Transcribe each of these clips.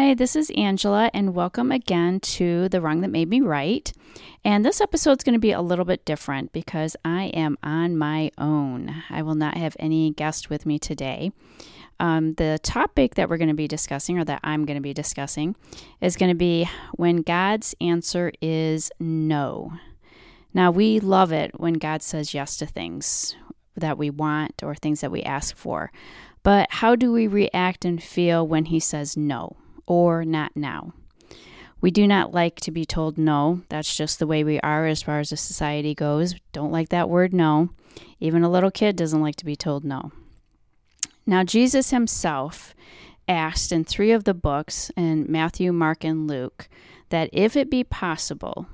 Hi, this is Angela, and welcome again to The Wrong That Made Me Right. And this episode is going to be a little bit different because I am on my own. I will not have any guest with me today. Um, the topic that we're going to be discussing, or that I'm going to be discussing, is going to be when God's answer is no. Now, we love it when God says yes to things that we want or things that we ask for. But how do we react and feel when He says no or not now? We do not like to be told no. That's just the way we are as far as the society goes. Don't like that word no. Even a little kid doesn't like to be told no. Now, Jesus himself asked in three of the books, in Matthew, Mark, and Luke, that if it be possible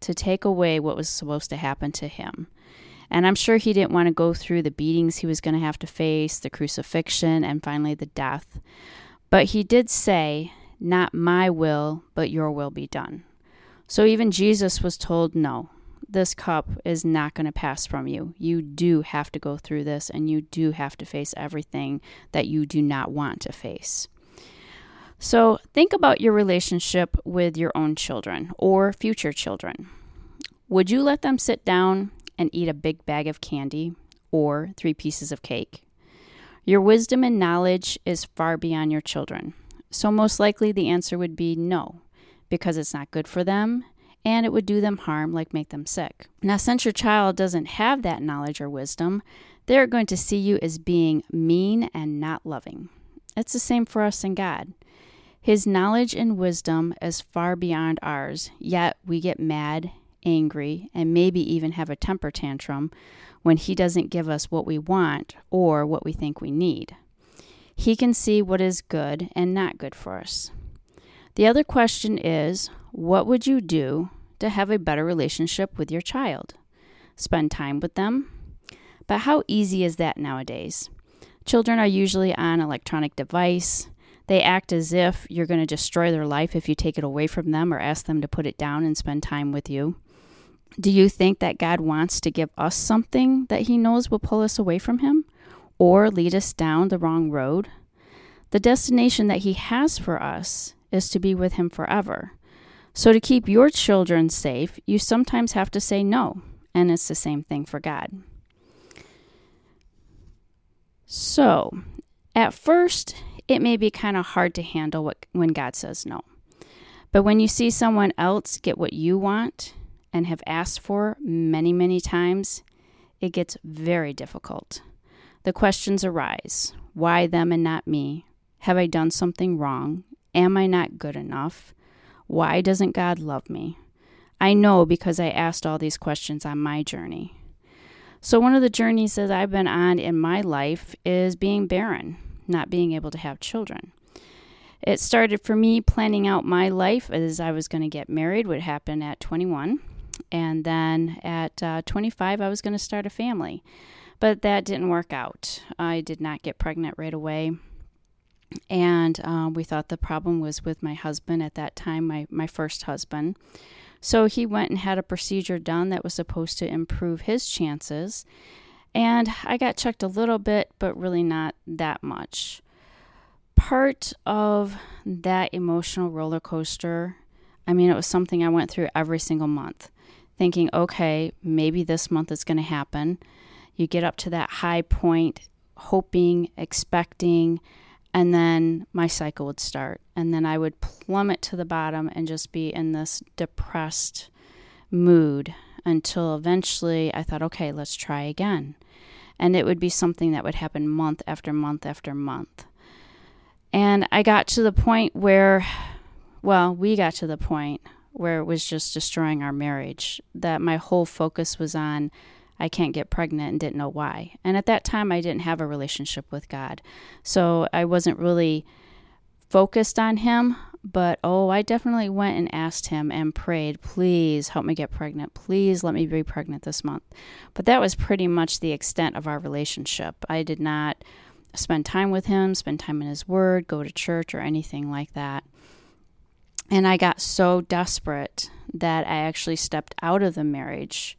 to take away what was supposed to happen to him, and I'm sure he didn't want to go through the beatings he was going to have to face, the crucifixion, and finally the death. But he did say, Not my will, but your will be done. So even Jesus was told, No, this cup is not going to pass from you. You do have to go through this, and you do have to face everything that you do not want to face. So think about your relationship with your own children or future children. Would you let them sit down and eat a big bag of candy or three pieces of cake. Your wisdom and knowledge is far beyond your children. So, most likely, the answer would be no, because it's not good for them and it would do them harm, like make them sick. Now, since your child doesn't have that knowledge or wisdom, they're going to see you as being mean and not loving. It's the same for us and God. His knowledge and wisdom is far beyond ours, yet we get mad angry, and maybe even have a temper tantrum when he doesn't give us what we want or what we think we need. He can see what is good and not good for us. The other question is what would you do to have a better relationship with your child? Spend time with them? But how easy is that nowadays? Children are usually on electronic device. They act as if you're going to destroy their life if you take it away from them or ask them to put it down and spend time with you. Do you think that God wants to give us something that He knows will pull us away from Him or lead us down the wrong road? The destination that He has for us is to be with Him forever. So, to keep your children safe, you sometimes have to say no, and it's the same thing for God. So, at first, it may be kind of hard to handle what, when God says no. But when you see someone else get what you want, and have asked for many, many times, it gets very difficult. The questions arise why them and not me? Have I done something wrong? Am I not good enough? Why doesn't God love me? I know because I asked all these questions on my journey. So, one of the journeys that I've been on in my life is being barren, not being able to have children. It started for me planning out my life as I was going to get married, would happen at 21. And then at uh, 25, I was going to start a family. But that didn't work out. I did not get pregnant right away. And uh, we thought the problem was with my husband at that time, my, my first husband. So he went and had a procedure done that was supposed to improve his chances. And I got checked a little bit, but really not that much. Part of that emotional roller coaster, I mean, it was something I went through every single month thinking, okay, maybe this month is going to happen. You get up to that high point, hoping, expecting, and then my cycle would start. And then I would plummet to the bottom and just be in this depressed mood until eventually I thought, okay, let's try again. And it would be something that would happen month after month after month. And I got to the point where, well, we got to the point where it was just destroying our marriage. That my whole focus was on I can't get pregnant and didn't know why. And at that time, I didn't have a relationship with God. So I wasn't really focused on Him. But oh, I definitely went and asked Him and prayed, please help me get pregnant. Please let me be pregnant this month. But that was pretty much the extent of our relationship. I did not spend time with Him, spend time in His Word, go to church, or anything like that. And I got so desperate that I actually stepped out of the marriage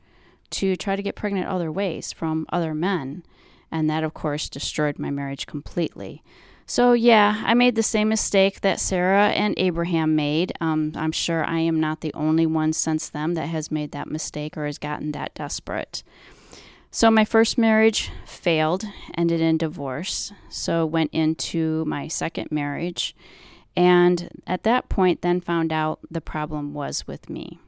to try to get pregnant other ways from other men. And that, of course, destroyed my marriage completely. So, yeah, I made the same mistake that Sarah and Abraham made. Um, I'm sure I am not the only one since them that has made that mistake or has gotten that desperate. So, my first marriage failed, ended in divorce. So, went into my second marriage. And at that point, then found out the problem was with me.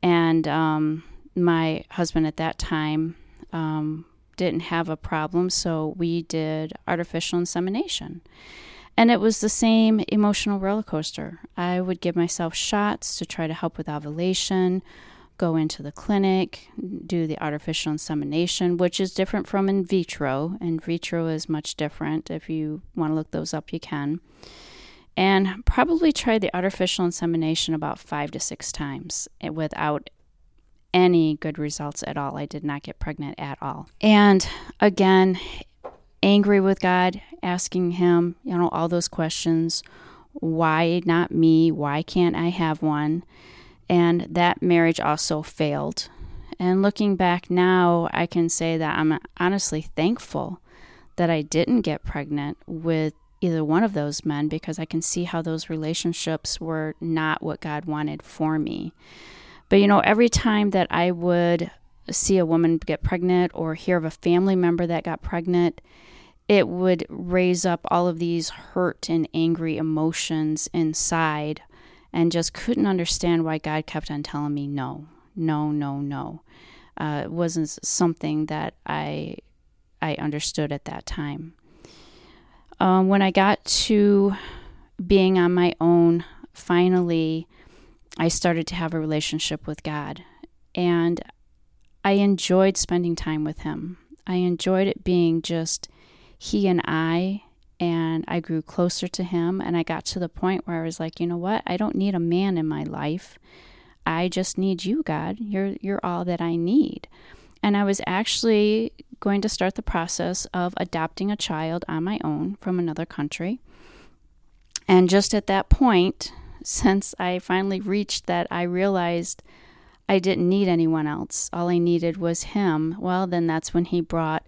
And um, my husband at that time um, didn't have a problem, so we did artificial insemination. And it was the same emotional roller coaster. I would give myself shots to try to help with ovulation, go into the clinic, do the artificial insemination, which is different from in vitro. In vitro is much different. If you want to look those up, you can. And probably tried the artificial insemination about five to six times eh, without any good results at all. I did not get pregnant at all. And again, angry with God, asking Him, you know, all those questions why not me? Why can't I have one? And that marriage also failed. And looking back now, I can say that I'm honestly thankful that I didn't get pregnant with either one of those men because I can see how those relationships were not what God wanted for me. But you know, every time that I would see a woman get pregnant or hear of a family member that got pregnant, it would raise up all of these hurt and angry emotions inside and just couldn't understand why God kept on telling me no, no, no, no. Uh, it wasn't something that I I understood at that time. Um, when I got to being on my own, finally, I started to have a relationship with God. And I enjoyed spending time with Him. I enjoyed it being just He and I. And I grew closer to Him. And I got to the point where I was like, you know what? I don't need a man in my life. I just need you, God. You're, you're all that I need. And I was actually going to start the process of adopting a child on my own from another country. And just at that point, since I finally reached that I realized I didn't need anyone else. All I needed was him. Well, then that's when he brought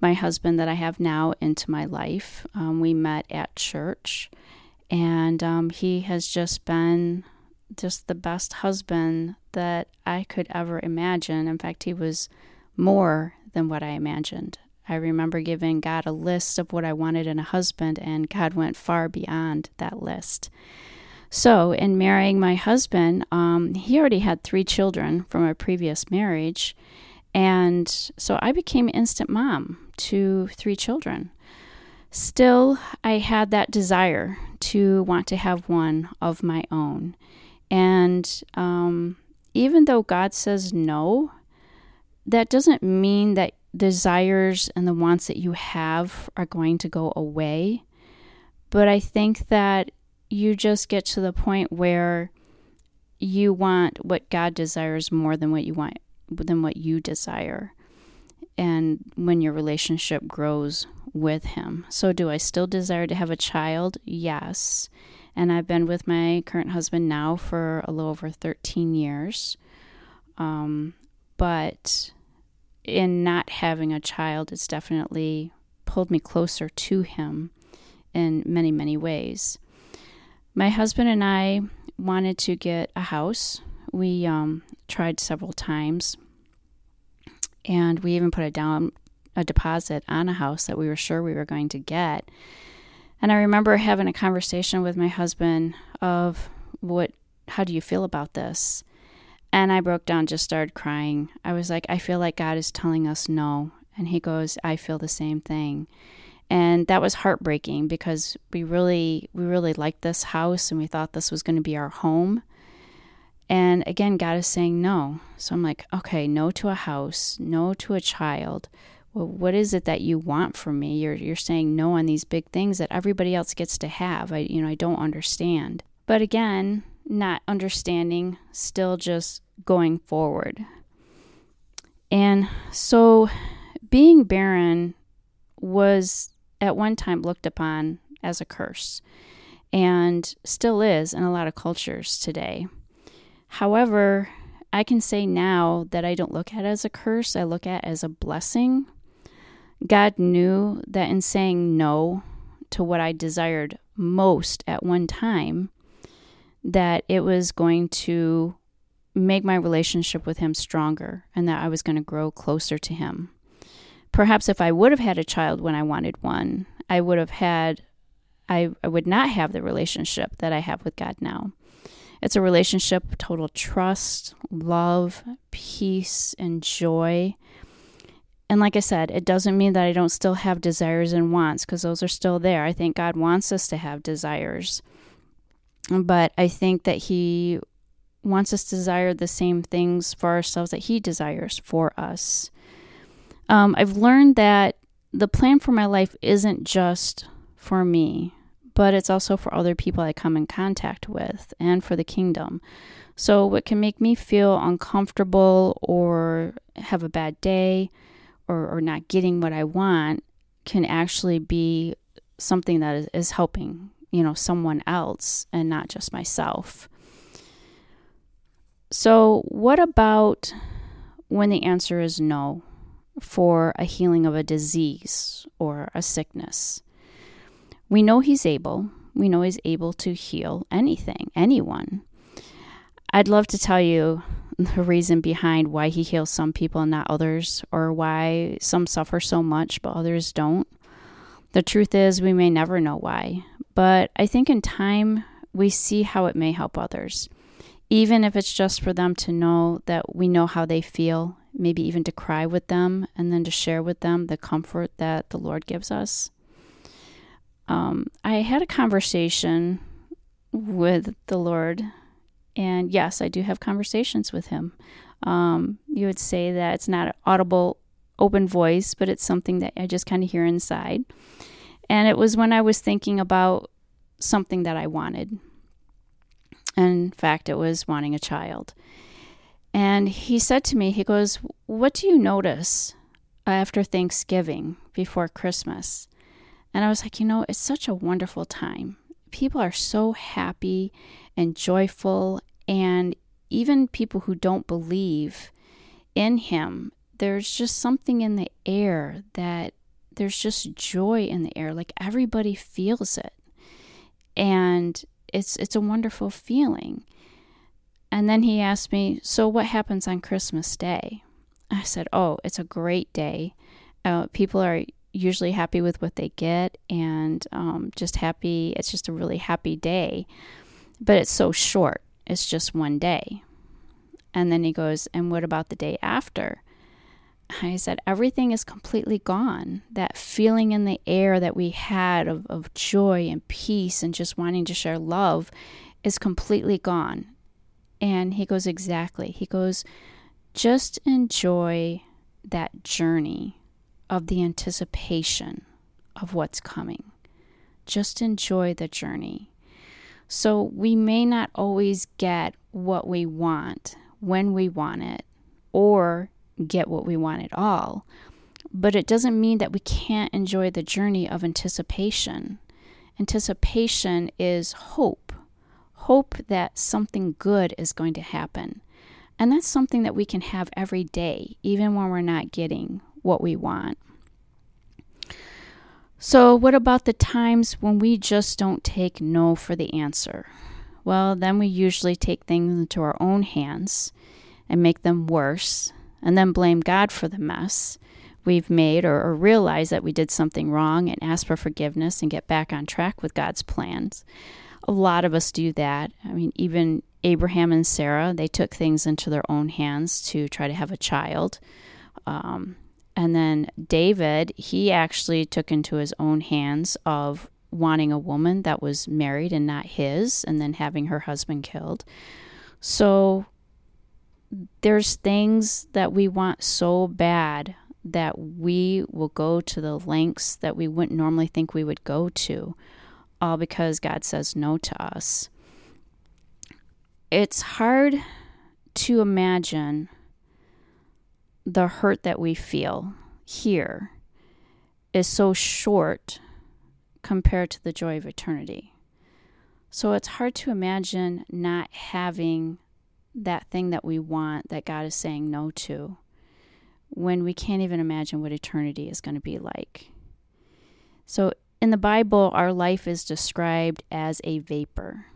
my husband that I have now into my life. Um, we met at church, and um, he has just been just the best husband that I could ever imagine. In fact, he was more than what I imagined. I remember giving God a list of what I wanted in a husband, and God went far beyond that list. So, in marrying my husband, um, he already had three children from a previous marriage. And so I became instant mom to three children. Still, I had that desire to want to have one of my own. And um, even though God says no, that doesn't mean that desires and the wants that you have are going to go away. But I think that you just get to the point where you want what God desires more than what you want than what you desire. And when your relationship grows with him. So do I still desire to have a child? Yes. And I've been with my current husband now for a little over 13 years. Um, but in not having a child, it's definitely pulled me closer to him in many, many ways. My husband and I wanted to get a house. We um, tried several times, and we even put a down a deposit on a house that we were sure we were going to get. And I remember having a conversation with my husband of what how do you feel about this? And I broke down, just started crying. I was like, I feel like God is telling us no. And he goes, I feel the same thing and that was heartbreaking because we really we really liked this house and we thought this was going to be our home and again god is saying no so i'm like okay no to a house no to a child well what is it that you want from me? You're you're saying no on these big things that everybody else gets to have. I you know i don't understand. But again not understanding still just going forward. And so being barren was at one time looked upon as a curse and still is in a lot of cultures today. However, I can say now that I don't look at it as a curse, I look at it as a blessing. God knew that in saying no to what I desired most at one time, that it was going to make my relationship with Him stronger and that I was going to grow closer to Him. Perhaps if I would have had a child when I wanted one, I would have had, I, I would not have the relationship that I have with God now. It's a relationship of total trust, love, peace, and joy. And like I said, it doesn't mean that I don't still have desires and wants because those are still there. I think God wants us to have desires. But I think that He wants us to desire the same things for ourselves that He desires for us. Um, I've learned that the plan for my life isn't just for me, but it's also for other people I come in contact with and for the kingdom. So, what can make me feel uncomfortable or have a bad day or, or not getting what I want can actually be something that is, is helping, you know, someone else and not just myself. So, what about when the answer is no for a healing of a disease or a sickness? We know He's able. We know He's able to heal anything, anyone. I'd love to tell you the reason behind why He heals some people and not others, or why some suffer so much but others don't. The truth is, we may never know why, but I think in time we see how it may help others even if it's just for them to know that we know how they feel, maybe even to cry with them and then to share with them the comfort that the Lord gives us. Um, I had a conversation with the Lord, and yes, I do have conversations with Him. Um, you would say that it's not an audible, open voice, but it's something that I just kind of hear inside. And it was when I was thinking about something that I wanted in fact, it was wanting a child. And he said to me, he goes, What do you notice after Thanksgiving before Christmas? And I was like, You know, it's such a wonderful time. People are so happy and joyful. And even people who don't believe in him, there's just something in the air that there's just joy in the air. Like everybody feels it. And it's it's a wonderful feeling. And then he asked me, "So what happens on Christmas Day?" I said, "Oh, it's a great day. Uh, people are usually happy with what they get, and um, just happy. It's just a really happy day, but it's so short. It's just one day." And then he goes, "And what about the day after?" I said, everything is completely gone. That feeling in the air that we had of, of joy and peace and just wanting to share love is completely gone. And he goes, Exactly. He goes, Just enjoy that journey of the anticipation of what's coming. Just enjoy the journey. So we may not always get what we want when we want it, or get what we want at all. But it doesn't mean that we can't enjoy the journey of anticipation. Anticipation is hope, hope that something good is going to happen. And that's something that we can have every day, even when we're not getting what we want. So, what about the times when we just don't take no for the answer? Well, then we usually take things into our own hands and make them worse and then blame God for the mess we've made or, or, realize that we did something wrong and ask for forgiveness and get back on track with God's plans. A lot of us do that. I mean, even Abraham and Sarah, they took things into their own hands to try to have a child. Um, and then David, he actually took into his own hands of wanting a woman that was married and not his, and then having her husband killed. So there's things that we want so bad that we will go to the lengths that we wouldn't normally think we would go to, all because God says no to us. It's hard to imagine the hurt that we feel here is so short compared to the joy of eternity. So it's hard to imagine not having that thing that we want that God is saying no to when we can't even imagine what eternity is going to be like. So in the Bible, our life is described as a vapor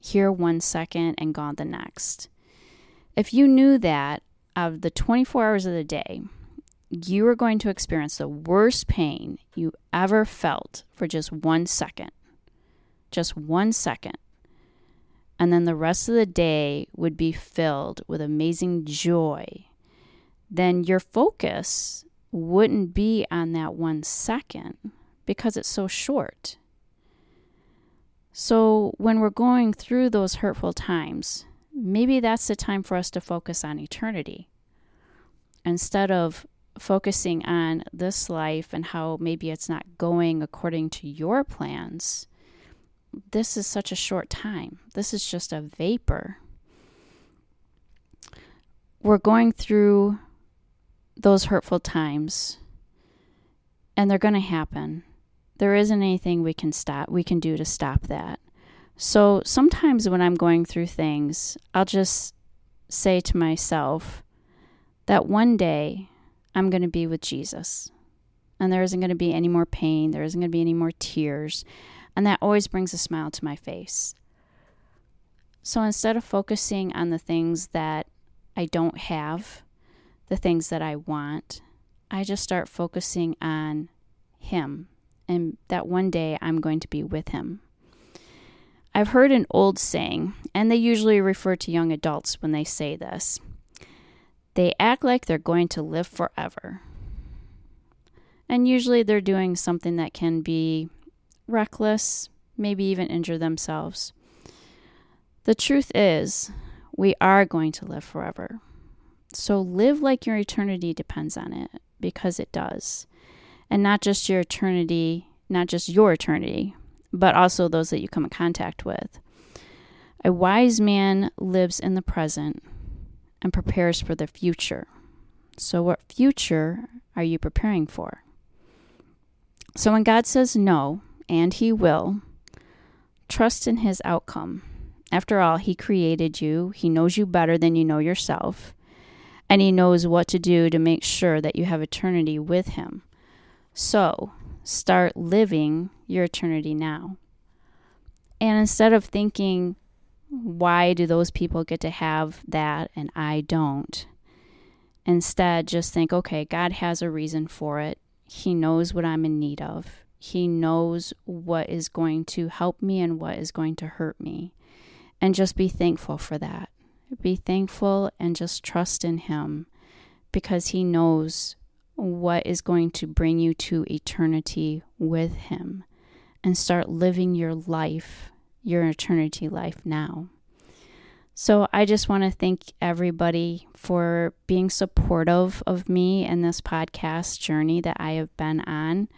here one second and gone the next. If you knew that of the 24 hours of the day, you are going to experience the worst pain you ever felt for just one second, just one second, and then the rest of the day would be filled with amazing joy, then your focus wouldn't be on that one second because it's so short. So, when we're going through those hurtful times, maybe that's the time for us to focus on eternity. Instead of focusing on this life and how maybe it's not going according to your plans, this is such a short time. This is just a vapor. We're going through those hurtful times, and they're going to happen there isn't anything we can stop we can do to stop that. So sometimes when I'm going through things, I'll just say to myself that one day I'm going to be with Jesus. And there isn't going to be any more pain, there isn't going to be any more tears, and that always brings a smile to my face. So instead of focusing on the things that I don't have, the things that I want, I just start focusing on Him and that one day I'm going to be with him. I've heard an old saying, and they usually refer to young adults when they say this. They act like they're going to live forever. And usually they're doing something that can be reckless, maybe even injure themselves. The truth is, we are going to live forever. So live like your eternity depends on it, because it does and not just your eternity, not just your eternity, but also those that you come in contact with. A wise man lives in the present and prepares for the future. So, what future are you preparing for? So, when God says no, and He will, trust in His outcome. After all, He created you, He knows you better than you know yourself, and He knows what to do to make sure that you have eternity with Him. So start living your eternity now. And instead of thinking, why do those people get to have that and I don't? Instead, just think, okay, God has a reason for it. He knows what I'm in need of. He knows what is going to help me and what is going to hurt me. And just be thankful for that. Be thankful and just trust in Him because He knows what is going to bring you to eternity with Him and start living your life, your eternity life now. So I just want to thank everybody for being supportive of me and this podcast journey that I have been on.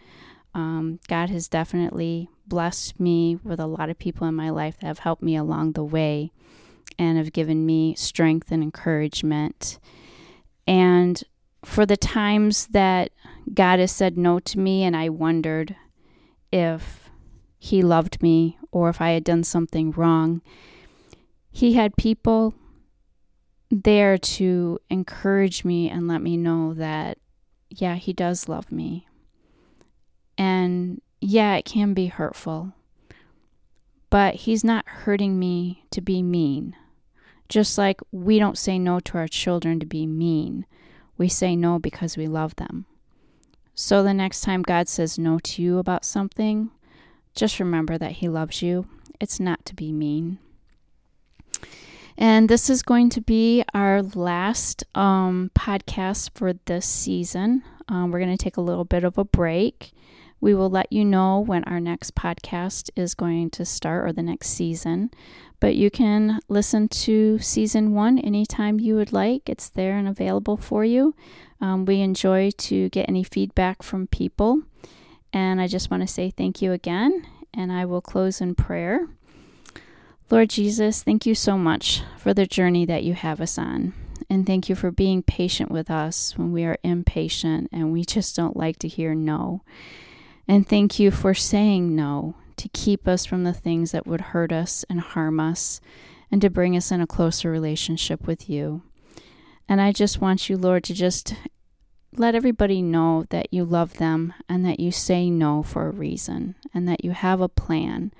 Um, God has definitely blessed me with a lot of people in my life that have helped me along the way and have given me strength and encouragement. And for the times that God has said no to me and I wondered if He loved me or if I had done something wrong, He had people there to encourage me and let me know that, yeah, He does love me. And yeah, it can be hurtful, but He's not hurting me to be mean. Just like we don't say no to our children to be mean we say no because we love them. So the next time God says no to you about something, just remember that He loves you. It's not to be mean. And this is going to be our last um, podcast for this season. Um, we're going to take a little bit of a break. We will let you know when our next podcast is going to start or the next season. But you can listen to season one anytime you would like. It's there and available for you. Um, we enjoy to get any feedback from people. And I just want to say thank you again. And I will close in prayer. Lord Jesus, thank you so much for the journey that you have us on. And thank you for being patient with us when we are impatient and we just don't like to hear no. And thank you for saying no to keep us from the things that would hurt us and harm us, and to bring us in a closer relationship with you. And I just want you, Lord, to just let everybody know that you love them and that you say no for a reason and that you have a plan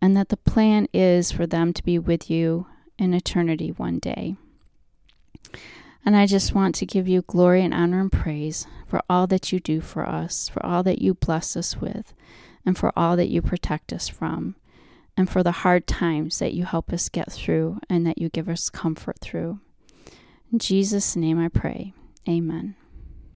and that the plan is for them to be with you in eternity one day. And I just want to give you glory and honor and praise for all that you do for us, for all that you bless us with, and for all that you protect us from, and for the hard times that you help us get through and that you give us comfort through. In Jesus' name I pray. Amen.